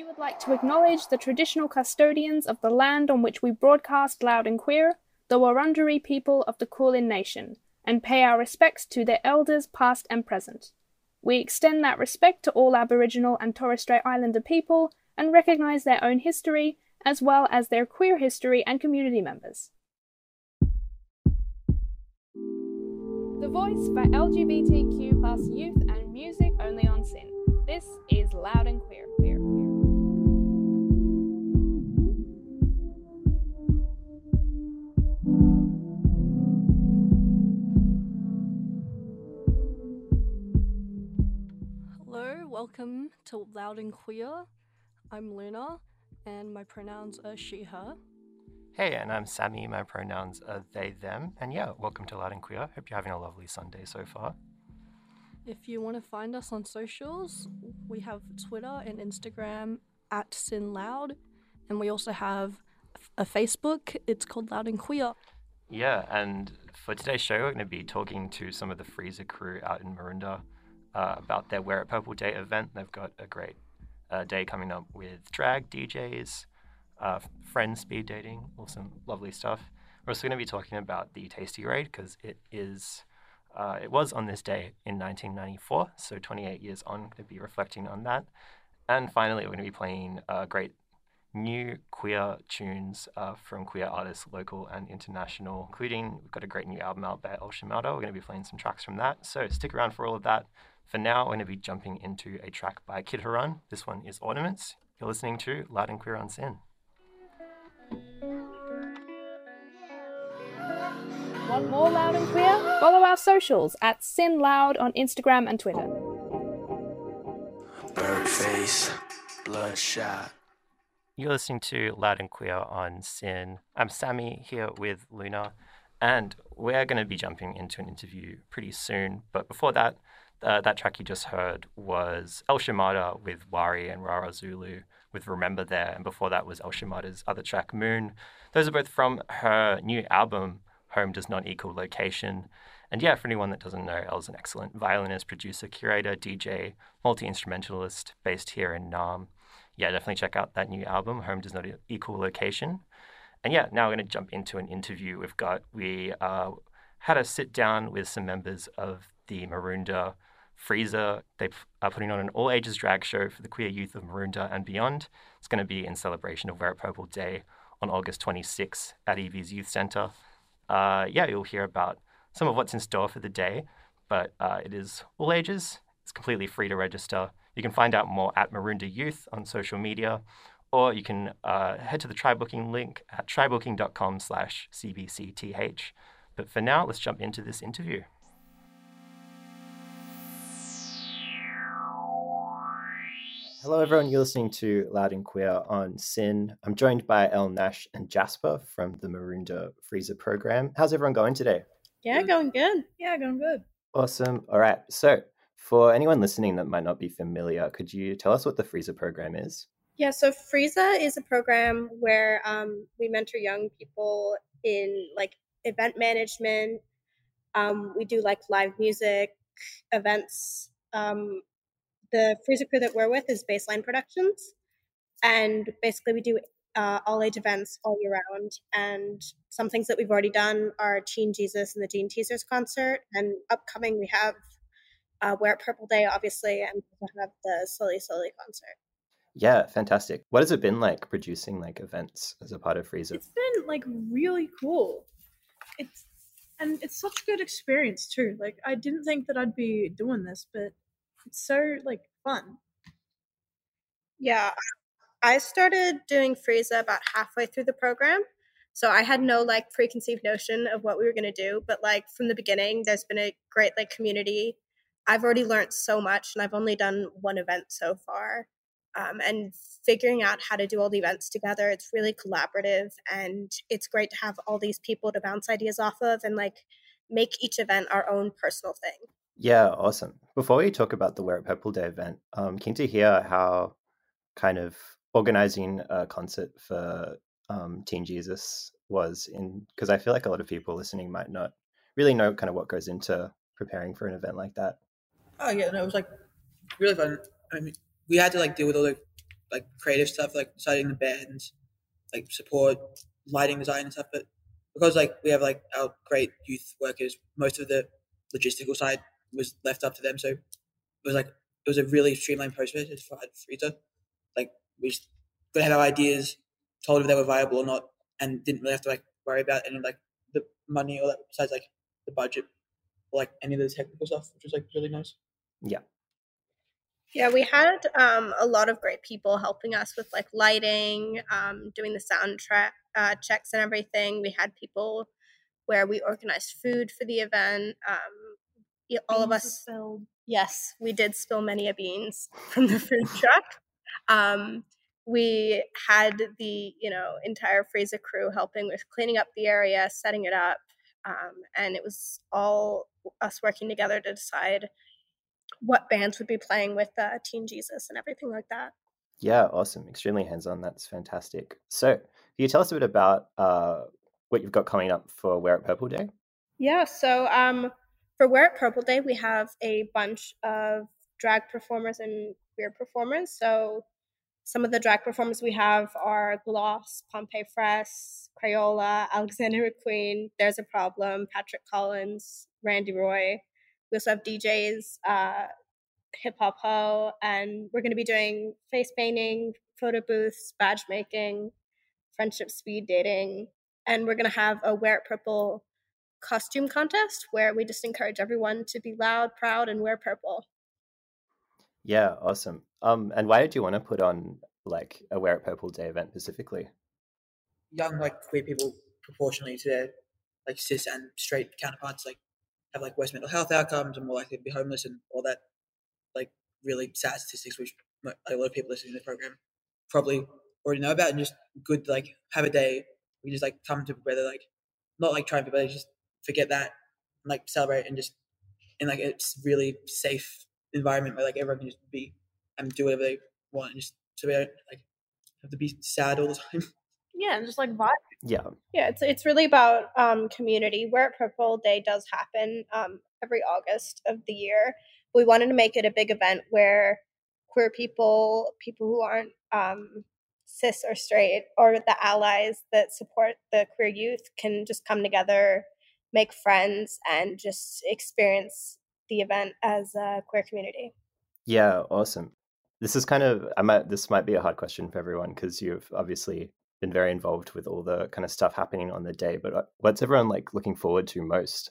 We would like to acknowledge the traditional custodians of the land on which we broadcast loud and queer, the Wurundjeri people of the Kulin Nation, and pay our respects to their elders past and present. We extend that respect to all Aboriginal and Torres Strait Islander people and recognise their own history as well as their queer history and community members. The voice for LGBTQ plus youth and music only on SYN. This is Loud and Queer. Welcome to Loud and Queer. I'm Luna, and my pronouns are she, her. Hey, and I'm Sammy. My pronouns are they, them. And yeah, welcome to Loud and Queer. Hope you're having a lovely Sunday so far. If you want to find us on socials, we have Twitter and Instagram at SYN Loud, and we also have a Facebook. It's called Loud and Queer. Yeah, and for today's show, we're going to be talking to some of the FReeZA crew out in Maroondah uh, about their Wear It Purple Day event. They've got a great uh, day coming up with drag DJs, uh, friends speed dating, all some lovely stuff. We're also going to be talking about the Tasty Raid because it is. Uh, it was on this day in 1994, so 28 years on, going to be reflecting on that. And finally, we're going to be playing uh, great new queer tunes uh, from queer artists, local and international, including we've got a great new album out by Elle. We're going to be playing some tracks from that. So stick around for all of that. For now, we're going to be jumping into a track by Kid Haran. This one is Ornaments. You're listening to Loud and Queer on SYN. Want more Loud and Queer? Follow our socials at SYN Loud on Instagram and Twitter. Bird face, bloodshot. You're listening to Loud and Queer on SYN. I'm Sammy here with Luna, and we're going to be jumping into an interview pretty soon. But before that, uh, that track you just heard was Elle Shimada with Wari and Rara Zulu with Remember There, and before that was Elle Shimada's other track Moon. Those are both from her new album, Home Does Not Equal Location. And yeah, for anyone that doesn't know, Elle's an excellent violinist, producer, curator, DJ, multi instrumentalist based here in Naarm. Yeah, definitely check out that new album, Home Does Not Equal Location. And yeah, now we're going to jump into an interview we've got. We uh, had a sit down with some members of the Maroondah FReeZA. They are putting on an all ages drag show for the queer youth of Maroondah and beyond. It's going to be in celebration of Wear It Purple Day on August 26 at Evie's Youth Centre. Uh, yeah, you'll hear about some of what's in store for the day, but uh, it is all ages. It's completely free to register. You can find out more at Maroondah Youth on social media, or you can uh, head to the try booking link at trybooking.com slash cbcth. But for now, let's jump into this interview. Hello, everyone. You're listening to Loud and Queer on SYN. I'm joined by El Nash and Jasper from the Maroondah FReeZA program. How's everyone going today? Yeah, going good. Yeah, going good. Awesome. All right. So, for anyone listening that might not be familiar, could you tell us what the FReeZA program is? Yeah, so FReeZA is a program where um, we mentor young people in like event management. Um, we do like live music events. Um, the FReeZA crew that we're with is Baseline Productions, and basically we do uh, all age events all year round. And some things that we've already done are Teen Jesus and the Jean Teasers concert, and upcoming we have uh, Wear It Purple Day, obviously, and we have the Slowly Slowly concert. Yeah, fantastic. What has it been like producing like events as a part of FReeZA? It's been like really cool. It's and it's such a good experience too. Like I didn't think that I'd be doing this, but it's so like fun. Yeah, I started doing FReeZA about halfway through the program. So I had no like preconceived notion of what we were going to do, but like from the beginning there's been a great like community. I've already learned so much and I've only done one event so far. Um, and figuring out how to do all the events together, it's really collaborative and it's great to have all these people to bounce ideas off of and like make each event our own personal thing. Yeah, awesome. Before we talk about the Wear It Purple Day event, um, keen to hear how kind of organizing a concert for um, Teen Jesus was in because I feel like a lot of people listening might not really know kind of what goes into preparing for an event like that. Oh yeah, no, it was like really fun. I mean, we had to like deal with all the like creative stuff, like deciding the bands, like support lighting design and stuff. But because like we have like our great youth workers, most of the logistical side was left up to them. So it was like it was a really streamlined process for FReeZA. Like we just could have our ideas, told if they were viable or not, and didn't really have to like worry about any like the money or that besides like the budget or like any of the technical stuff, which was like really nice. Yeah. Yeah, we had um, a lot of great people helping us with like lighting, um, doing the soundtrack uh, checks and everything. We had people where we organized food for the event. Um, yeah, all of us, spilled. yes, we did spill many a beans from the food truck. Um, we had the you know entire FReeZA crew helping with cleaning up the area, setting it up, um, and it was all us working together to decide what bands would be playing with uh, Teen Jesus and everything like that. Yeah, awesome. Extremely hands on. That's fantastic. So, can you tell us a bit about uh, what you've got coming up for Wear It Purple Day? Yeah, so um, for Wear It Purple Day, we have a bunch of drag performers and queer performers. So some of the drag performers we have are Gloss, Pompey Fress, Crayola, Alexander McQueen, There's a Problem, Patrick Collins, Randy Roy. We also have DJs, uh, Hip Hop Ho, and we're going to be doing face painting, photo booths, badge making, friendship speed dating, and we're going to have a Wear It Purple costume contest where we just encourage everyone to be loud, proud, and wear purple. Yeah, awesome. Um, and why did you want to put on like a Wear It Purple Day event specifically? Young like queer people proportionally to their like cis and straight counterparts like have like worse mental health outcomes and more likely to be homeless and all that like really sad statistics which mo- a lot of people listening to the program probably already know about and just good like have a day we just like come to together like not like trying to be but just forget that and like celebrate and just in like a s- really safe environment where like everyone can just be and do whatever they want and just so we don't like have to be sad all the time. Yeah, and just like vibe. Yeah, Yeah, it's it's really about um, community. Wear It Purple Day does happen um, every August of the year. We wanted to make it a big event where queer people, people who aren't um, cis or straight, or the allies that support the queer youth can just come together, make friends, and just experience the event as a queer community. yeah, awesome. This is kind of I might this might be a hard question for everyone because you've obviously been very involved with all the kind of stuff happening on the day. But uh, what's everyone like looking forward to most?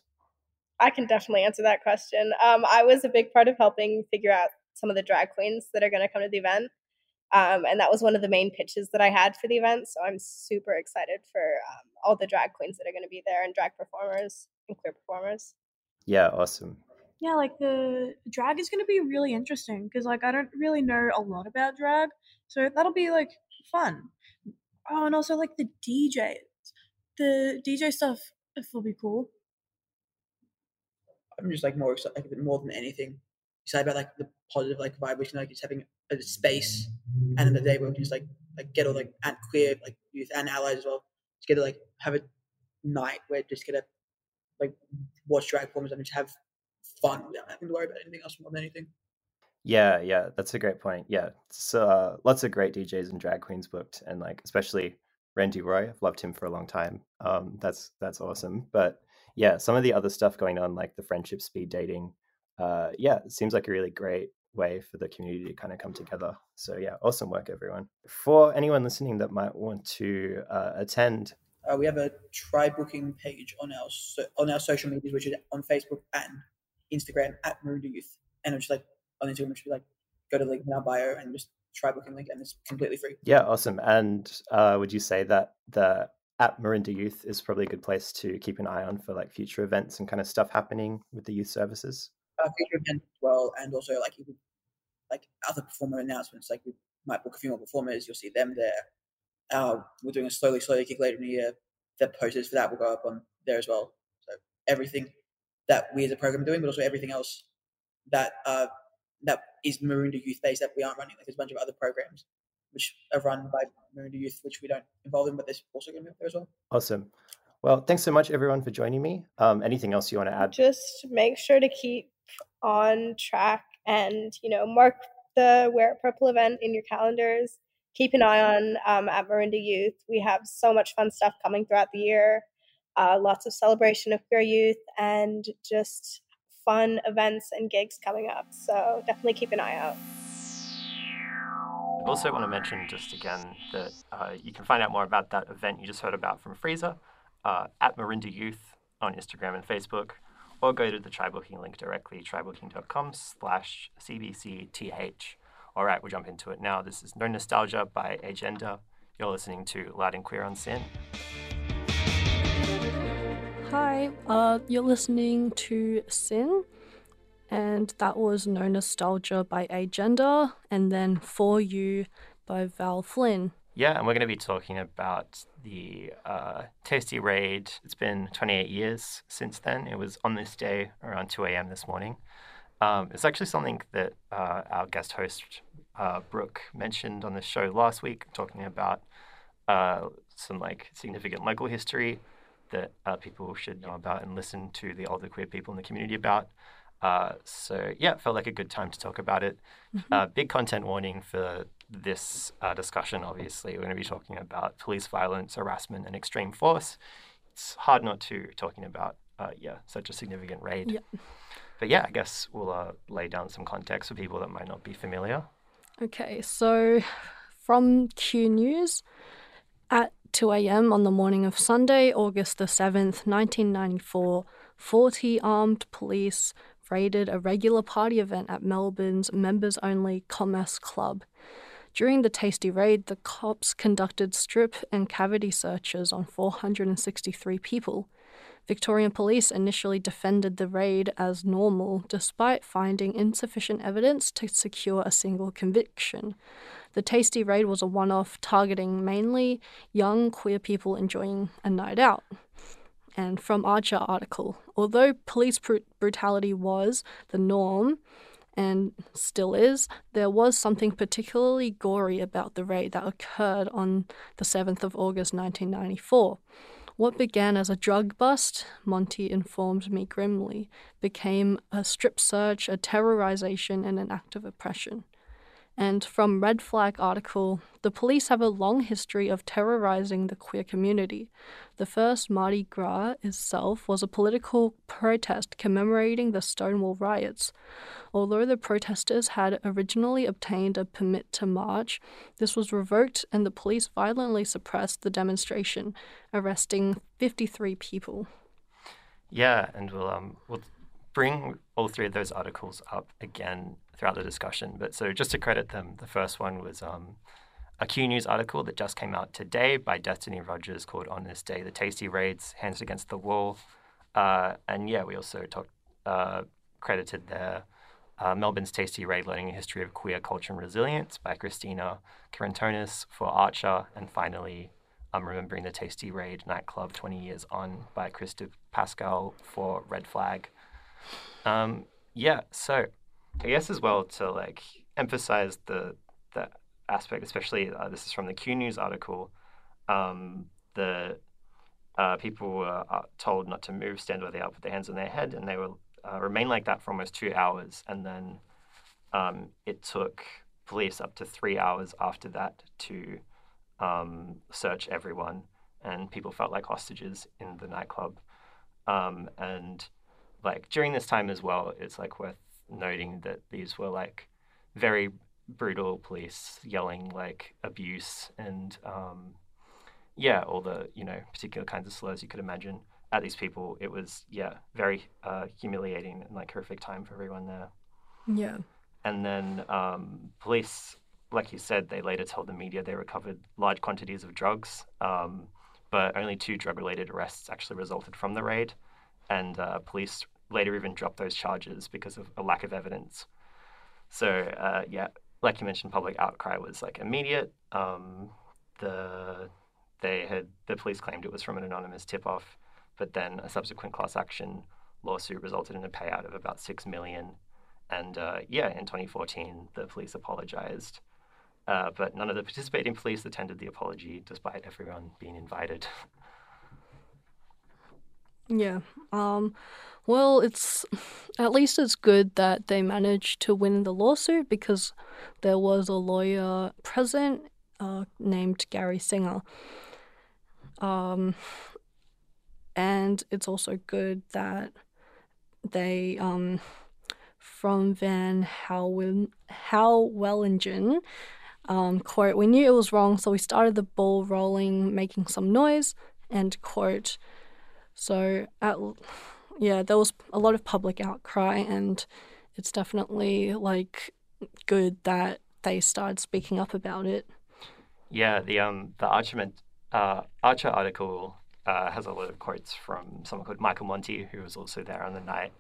I can definitely answer that question. Um, I was a big part of helping figure out some of the drag queens that are going to come to the event. Um, and that was one of the main pitches that I had for the event. So I'm super excited for um, all the drag queens that are going to be there and drag performers and queer performers. Yeah, awesome. Yeah, like the drag is going to be really interesting because like I don't really know a lot about drag, so that'll be like fun. Oh, and also like the DJ. the DJ stuff will be cool. I'm just like more excited like, more than anything. Excited about like the positive like vibration, like just having a space and in the day we can just like like get all like and queer like youth and allies as well. Just get to like have a night where just get to like watch drag performers and just have fun without having to worry about anything else more than anything. Yeah, yeah, that's a great point. Yeah, so uh, lots of great DJs and drag queens booked, and like especially Randy Roy. I've loved him for a long time. Um, that's that's awesome. But yeah, some of the other stuff going on, like the friendship speed dating. Uh, yeah, it seems like a really great way for the community to kind of come together. So yeah, awesome work, everyone. For anyone listening that might want to uh, attend, Uh, we have a try booking page on our so, on our social medias, which is on Facebook and Instagram at Maroondah Youth, and it's just like on Instagram, which be like go to the link in our bio and just try booking link, and it's completely free. yeah, awesome. And uh, would you say that the at Maroondah Youth is probably a good place to keep an eye on for like future events and kind of stuff happening with the youth services? uh, future events as well, and also like if we- like other performer announcements. Like we might book a few more performers. You'll see them there. Uh, we're doing a slowly, slowly kick later in the year. The posters for that will go up on there as well. So everything that we as a program are doing, but also everything else that uh, that is Maroondah Youth based that we aren't running. Like there's a bunch of other programs which are run by Maroondah Youth, which we don't involve in, but there's also going to be up there as well. Awesome. Well, thanks so much, everyone, for joining me. Um, anything else you want to add? Just make sure to keep on track and, you know, mark the Wear It Purple event in your calendars. keep an eye on um, at Maroondah Youth. We have so much fun stuff coming throughout the year. Uh, lots of celebration of queer youth and just fun events and gigs coming up. So definitely keep an eye out. I also want to mention just again that uh, you can find out more about that event you just heard about from FReeZA uh, at Maroondah Youth on Instagram and Facebook, or go to the TryBooking link directly, trybooking.com slash cbcth. All right, we'll jump into it now. This is No Nostalgia by Agenda. You're listening to Loud and Queer on SYN. Hi, uh, you're listening to SYN, and that was No Nostalgia by Agenda, and then For You by Val Flynn. Yeah, and we're going to be talking about the uh, Tasty Raid. It's been 28 years since then. It was on this day around 2 a.m. this morning. Um, it's actually something that uh, our guest host, uh, Brooke, mentioned on the show last week, talking about uh, some like significant local history that uh, people should know about and listen to the older queer people in the community about. Uh, so yeah, it felt like a good time to talk about it. Mm-hmm. Uh, big content warning for this uh, discussion. Obviously, we're going to be talking about police violence, harassment, and extreme force. It's hard not to talking about uh, yeah such a significant raid. Yep. But yeah, I guess we'll uh, lay down some context for people that might not be familiar. Okay, so from Q News at 2 a.m. on the morning of Sunday, August the 7th, 1994, 40 armed police raided a regular party event at Melbourne's members only Commerce Club. During the Tasty Raid, the cops conducted strip and cavity searches on 463 people. Victorian police initially defended the raid as normal, despite finding insufficient evidence to secure a single conviction. The Tasty Raid was a one off, targeting mainly young queer people enjoying a night out. And from Archer article, although police br- brutality was the norm and still is, there was something particularly gory about the raid that occurred on the 7th of August 1994. What began as a drug bust, Monty informed me grimly, became a strip search, a terrorization, and an act of oppression. And from Red Flag article, the police have a long history of terrorizing the queer community. The first Mardi Gras itself was a political protest commemorating the Stonewall riots. Although the protesters had originally obtained a permit to march, this was revoked and the police violently suppressed the demonstration, arresting 53 people. Yeah, and we'll um we'll bring all three of those articles up again throughout the discussion. But so just to credit them, the first one was um, a Q News article that just came out today by Destiny Rogers called "On This Day: The Tasty Raids, Hands Against the Wall." Uh, and yeah, we also talked uh, credited there. Uh, Melbourne's Tasty Raid Learning a History of Queer Culture and Resilience by Christina Karantonis for Archer. And finally, I'm Remembering the Tasty Raid Nightclub 20 Years On by Krista Pascal for Red Flag. Um, yeah, so I guess as well to like emphasize the the aspect, especially uh, this is from the Q News article, um, the uh, people were uh, told not to move, stand where they are, put their hands on their head, and they will uh, remain like that for almost two hours. And then um, it took police up to three hours after that to um, search everyone, and people felt like hostages in the nightclub. Um, and like during this time as well, it's like worth noting that these were like very brutal police yelling like abuse and um, yeah, all the you know particular kinds of slurs you could imagine at these people. It was yeah very uh, humiliating and like horrific time for everyone there. Yeah. And then um, police, like you said, they later told the media they recovered large quantities of drugs, um, but only two drug-related arrests actually resulted from the raid, and uh, police later even dropped those charges because of a lack of evidence. So uh, yeah, like you mentioned, public outcry was like immediate. Um, the they had the police claimed it was from an anonymous tip-off, but then a subsequent class action lawsuit resulted in a payout of about six million. And uh, yeah, in 2014, the police apologized, uh, but none of the participating police attended the apology, despite everyone being invited. Yeah. Um, well, it's at least it's good that they managed to win the lawsuit because there was a lawyer present uh, named Gary Singer. Um, and it's also good that they um, from Van Howell- Howellingen um, quote, we knew it was wrong, so we started the ball rolling, making some noise, end quote. So, at, yeah, there was a lot of public outcry, and it's definitely like good that they started speaking up about it. Yeah, the um the uh, Archer article uh, has a lot of quotes from someone called Michael Monty, who was also there on the night,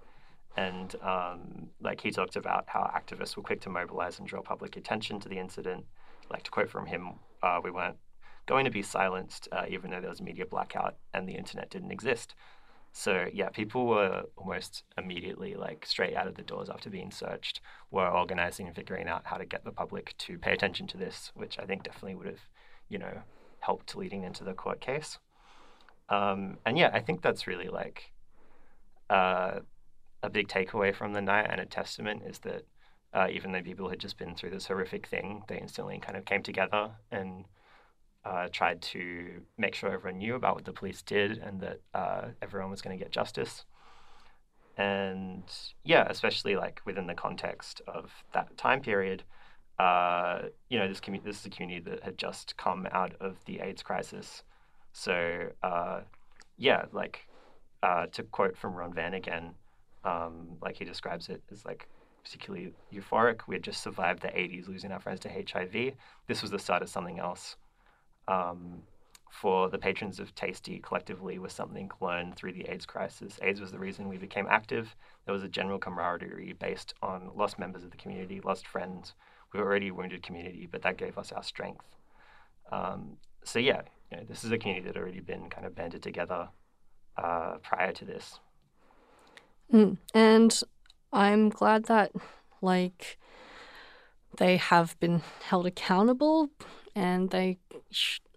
and um, like he talked about how activists were quick to mobilize and draw public attention to the incident. Like to quote from him, uh, we weren't going to be silenced, uh, even though there was a media blackout and the internet didn't exist. So yeah, people were almost immediately like straight out of the doors after being searched, were organizing and figuring out how to get the public to pay attention to this, which I think definitely would have, you know, helped leading into the court case. Um, and yeah, I think that's really like uh, a big takeaway from the night and a testament is that uh, even though people had just been through this horrific thing, they instantly kind of came together and uh, tried to make sure everyone knew about what the police did and that uh, everyone was going to get justice. And yeah, especially like within the context of that time period, uh, you know, this commu- this is a community that had just come out of the AIDS crisis. So uh, yeah, like uh, to quote from Ron Van again, um, like he describes it as like particularly euphoric. We had just survived the 80s, losing our friends to HIV. This was the start of something else um, for the patrons of Tasty collectively was something learned through the AIDS crisis. AIDS was the reason we became active. There was a general camaraderie based on lost members of the community, lost friends. We were already a wounded community, but that gave us our strength. Um, so yeah, you know, this is a community that had already been kind of banded together uh, prior to this. Mm. And I'm glad that like they have been held accountable and they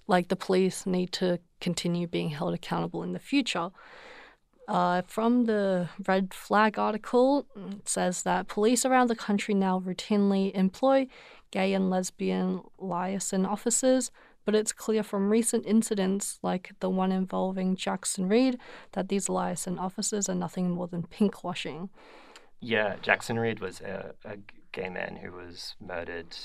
like the police need to continue being held accountable in the future. Uh, from the Red Flag article, it says that police around the country now routinely employ gay and lesbian liaison officers, but it's clear from recent incidents, like the one involving Jackson Reed, that these liaison officers are nothing more than pinkwashing. Yeah, Jackson Reed was a, a gay man who was murdered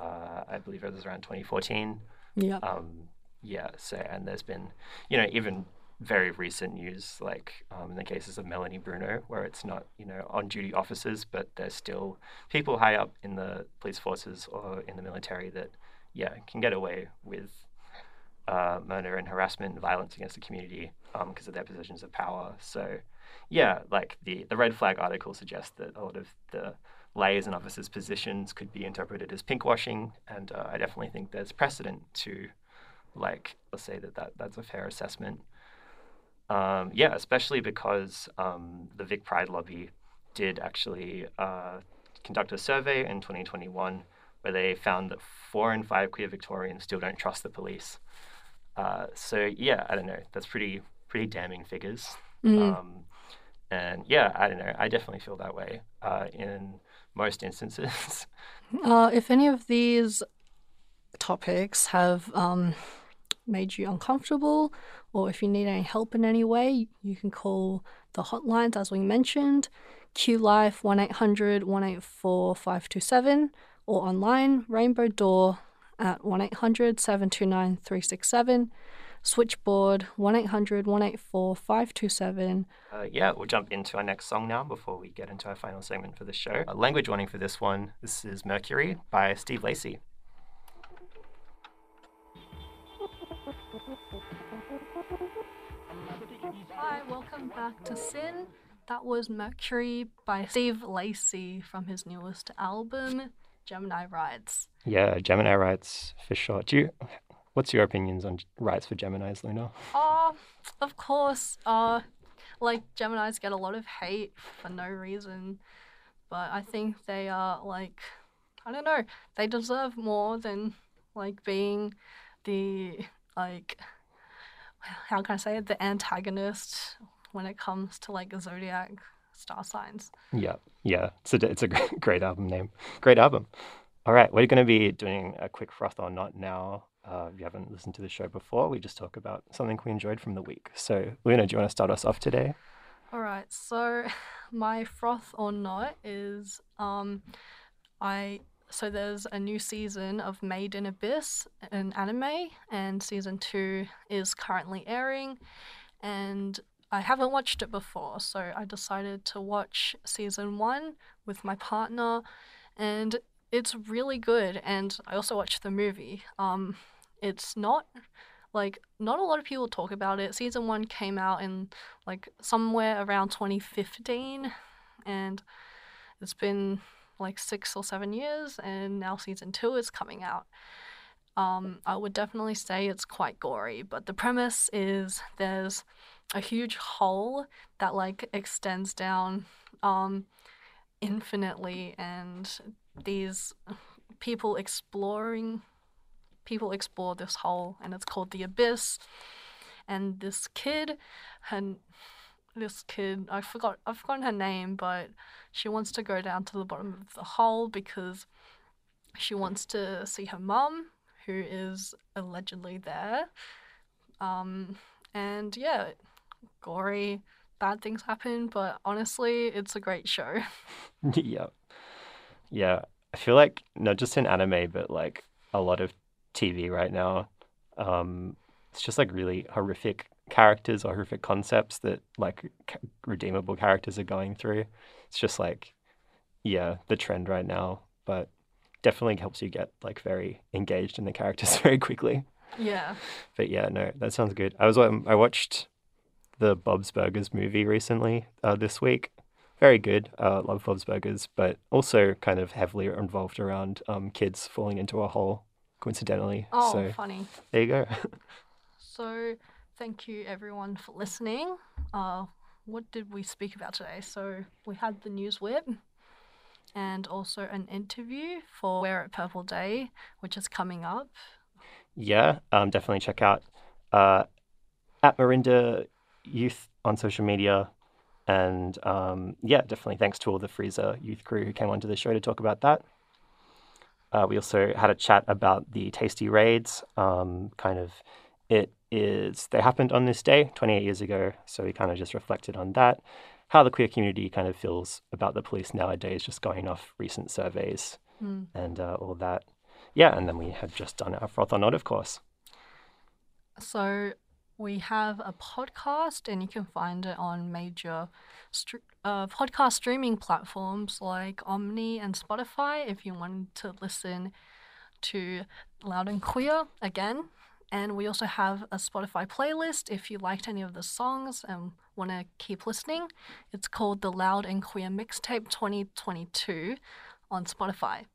uh, I believe it was around 2014. Yeah. Um, yeah. So, and there's been, you know, even very recent news, like um, in the cases of Melanie Bruno, where it's not, you know, on duty officers, but there's still people high up in the police forces or in the military that, yeah, can get away with uh, murder and harassment and violence against the community because um, of their positions of power. So, yeah, like the, the red flag article suggests that a lot of the liaison officers' positions could be interpreted as pinkwashing, and uh, I definitely think there's precedent to, like, let's say that, that that's a fair assessment. Um, yeah, especially because um, the Vic Pride lobby did actually uh, conduct a survey in 2021 where they found that four in five queer Victorians still don't trust the police. Uh, so yeah, I don't know. That's pretty pretty damning figures. Mm. Um, and yeah, I don't know. I definitely feel that way uh, in most instances. Uh, if any of these topics have um, made you uncomfortable, or if you need any help in any way, you can call the hotlines as we mentioned QLife 1 800 184 527 or online Rainbow Door at 1 800 729 367 switchboard 1800 184 527. Uh, yeah, we'll jump into our next song now before we get into our final segment for the show. A language warning for this one this is Mercury by Steve Lacy. Hi, welcome back to SYN. That was Mercury by Steve Lacy from his newest album, Gemini Rights. Yeah, Gemini Rights for sure. Do you What's your opinions on rights for Geminis, Luna? Uh, of course, uh, like Geminis get a lot of hate for no reason, but I think they are like, I don't know, they deserve more than like being the like, how can I say it, the antagonist when it comes to like zodiac star signs. Yeah, yeah, it's a it's a great, great album name, great album. All right, we're going to be doing a quick froth or not now. Uh, if you haven't listened to the show before, we just talk about something we enjoyed from the week. So, Luna, do you want to start us off today? All right, so my froth or not is um, I so there's a new season of Made in Abyss, an anime, and season two is currently airing, and I haven't watched it before, so I decided to watch season one with my partner, and it's really good. And I also watched the movie. Um, it's not like not a lot of people talk about it. Season one came out in like somewhere around 2015, and it's been like six or seven years, and now season two is coming out. Um, I would definitely say it's quite gory, but the premise is there's a huge hole that like extends down um, infinitely, and these people exploring people explore this hole, and it's called the abyss. And this kid, and this kid, I forgot, I've forgotten her name, but she wants to go down to the bottom of the hole because she wants to see her mum, who is allegedly there. Um, and yeah, gory, bad things happen, but honestly, it's a great show. yeah. Yeah. I feel like not just in anime, but like a lot of TV right now, um, it's just like really horrific characters or horrific concepts that like ca- redeemable characters are going through. It's just like, yeah, the trend right now, but definitely helps you get like very engaged in the characters very quickly. Yeah. But yeah, no, that sounds good. I was um, I watched the Bob's Burgers movie recently uh, this week. Very good. Uh, love Bob's Burgers, but also kind of heavily involved around um, kids falling into a hole coincidentally. Oh, so funny. there you go. So, thank you everyone for listening. Uh, what did we speak about today? So, we had the news whip and also an interview for Wear It Purple Day, which is coming up. yeah, um, definitely check out uh, at Maroondah Youth on social media. And um, yeah, definitely thanks to all the FReeZA youth crew who came onto the show to talk about that. Uh, we also had a chat about the Tasty Raids. Um, kind of, it is, they happened on this day 28 years ago. So we kind of just reflected on that. How the queer community kind of feels about the police nowadays, just going off recent surveys Hmm. and uh, all that. Yeah, and then we had just done our froth or not, of course. So, we have a podcast, and you can find it on major str- uh, podcast streaming platforms like Omni and Spotify if you want to listen to Loud and Queer again. And we also have a Spotify playlist if you liked any of the songs and want to keep listening. It's called the Loud and Queer Mixtape 2022 on Spotify.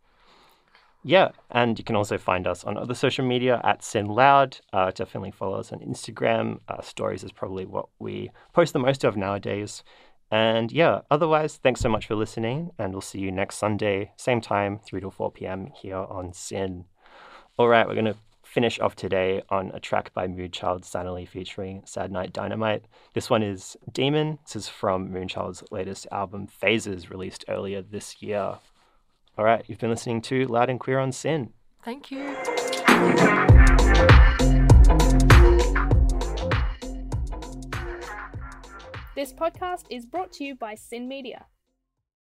Yeah, and you can also find us on other social media at SYN Loud. Uh, definitely follow us on Instagram. Uh, stories is probably what we post the most of nowadays. And yeah, otherwise, thanks so much for listening, and we'll see you next Sunday, same time, 3 to 4 p.m. here on SYN. All right, we're going to finish off today on a track by Moonchild Sanelly featuring Sad Night Dynamite. This one is Demon. This is from Moonchild's latest album, Phases, released earlier this year. All right, you've been listening to Loud and Queer on SYN. Thank you. This podcast is brought to you by SYN Media.